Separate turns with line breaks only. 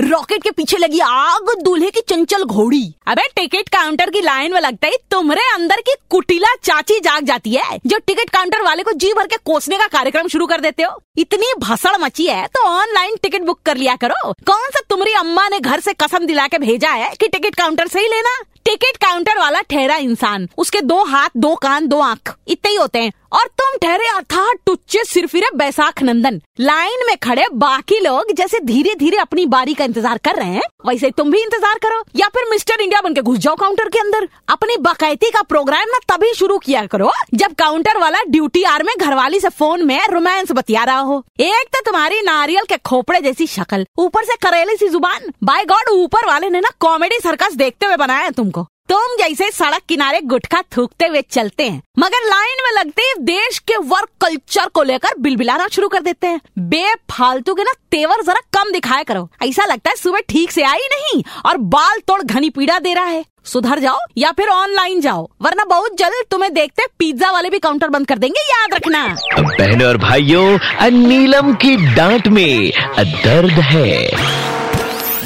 Rocket के पीछे लगी आग, दूल्हे की चंचल घोड़ी। अबे, टिकट काउंटर की लाइन में लगता ही, तुम्हारे अंदर की कुटिला चाची जाग जाती है, जो टिकट काउंटर वाले को जी भर के कोसने का कार्यक्रम शुरू कर देते हो। इतनी भसड़ मची है तो ऑनलाइन टिकट बुक कर लिया करो। कौन सा तुम्हारी अम्मा ने घर से कसम दिला के भेजा है कि टिकट काउंटर से ही लेना? टिकट काउंटर वाला ठहरा इंसान, उसके दो हाथ, दो कान, दो आँख, इतने ही होते हैं। और तुम ठहरे अर्थात टुच्चे सिरफिरे बैसाख नंदन लाइन में खड़े बाकी लोग जैसे धीरे धीरे अपनी बारी का इंतज़ार कर रहे हैं, वैसे तुम भी इंतज़ार करो। या फिर मिस्टर इंडिया बन के घुस जाओ काउंटर के अंदर। अपनी बकैती का प्रोग्राम ना तभी शुरू किया करो, जब काउंटर वाला ड्यूटी आर में घरवाली से फ़ोन में रोमांस बतिया रहा हो। एक तो तुम्हारी नारियल के खोपड़े जैसी शक्ल, ऊपर से करेली सी ज़ुबान। बाय गॉड, ऊपर वाले ने ना कॉमेडी सर्कस देखते हुए बनाया तुमको। तुम जैसे सड़क किनारे गुटखा थूकते हुए चलते हैं, मगर लाइन में लगते ही देश के वर्क कल्चर को लेकर बिलबिलाना शुरू कर देते हैं। बेफालतू के ना तेवर जरा कम दिखाया करो। ऐसा लगता है सुबह ठीक से आई नहीं और बाल तोड़ घनी पीड़ा दे रहा है। सुधर जाओ या फिर ऑनलाइन जाओ, वरना बहुत जल्द तुम्हें देखते पिज्जा वाले भी काउंटर बंद कर देंगे, याद रखना।
बहनों और भाइयों नीलम की डांट में दर्द है।